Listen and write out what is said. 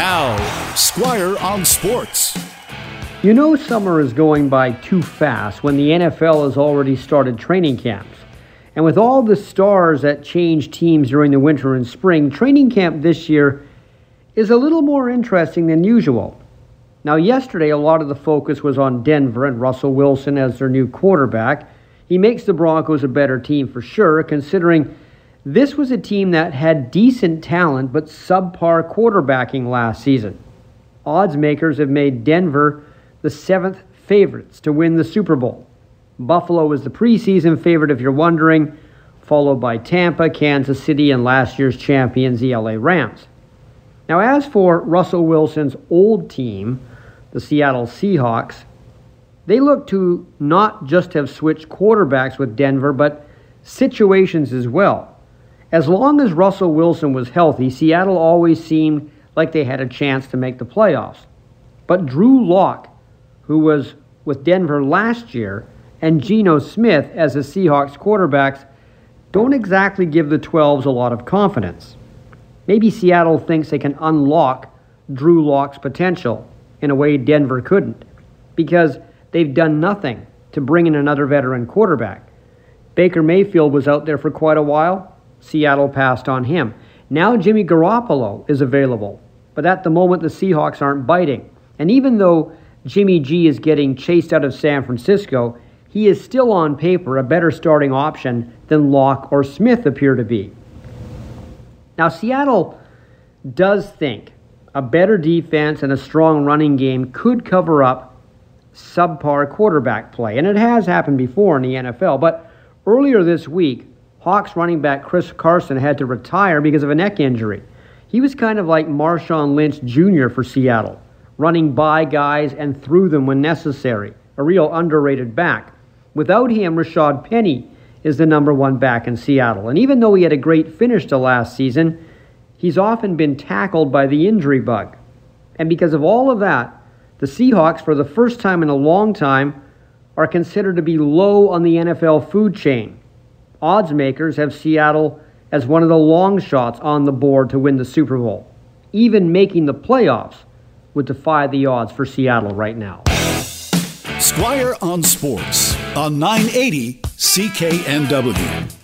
Now, Squire on Sports. You know summer is going by too fast when the NFL has already started training camps. And with all the stars that change teams during the winter and spring, training camp this year is a little more interesting than usual. Now, yesterday, a lot of the focus was on Denver and Russell Wilson as their new quarterback. He makes the Broncos a better team for sure, considering this was a team that had decent talent but subpar quarterbacking last season. Odds makers have made Denver the seventh favorites to win the Super Bowl. Buffalo is the preseason favorite, if you're wondering, followed by Tampa, Kansas City, and last year's champions, the LA Rams. Now, as for Russell Wilson's old team, the Seattle Seahawks, they look to not just have switched quarterbacks with Denver, but situations as well. As long as Russell Wilson was healthy, Seattle always seemed like they had a chance to make the playoffs. But Drew Lock, who was with Denver last year, and Geno Smith as the Seahawks quarterbacks don't exactly give the 12s a lot of confidence. Maybe Seattle thinks they can unlock Drew Lock's potential in a way Denver couldn't because they've done nothing to bring in another veteran quarterback. Baker Mayfield was out there for quite a while. Seattle passed on him. Now Jimmy Garoppolo is available, but at the moment the Seahawks aren't biting. And even though Jimmy G is getting chased out of San Francisco, he is still on paper a better starting option than Lock or Smith appear to be. Now, Seattle does think a better defense and a strong running game could cover up subpar quarterback play, and it has happened before in the NFL. But earlier this week, Hawks running back Chris Carson had to retire because of a neck injury. He was kind of like Marshawn Lynch Jr. for Seattle, running by guys and through them when necessary, a real underrated back. Without him, Rashaad Penny is the number one back in Seattle. And even though he had a great finish to last season, he's often been tackled by the injury bug. And because of all of that, the Seahawks, for the first time in a long time, are considered to be low on the NFL food chain. Odds makers have Seattle as one of the long shots on the board to win the Super Bowl. Even making the playoffs would defy the odds for Seattle right now. Squire on Sports on 980 CKNW.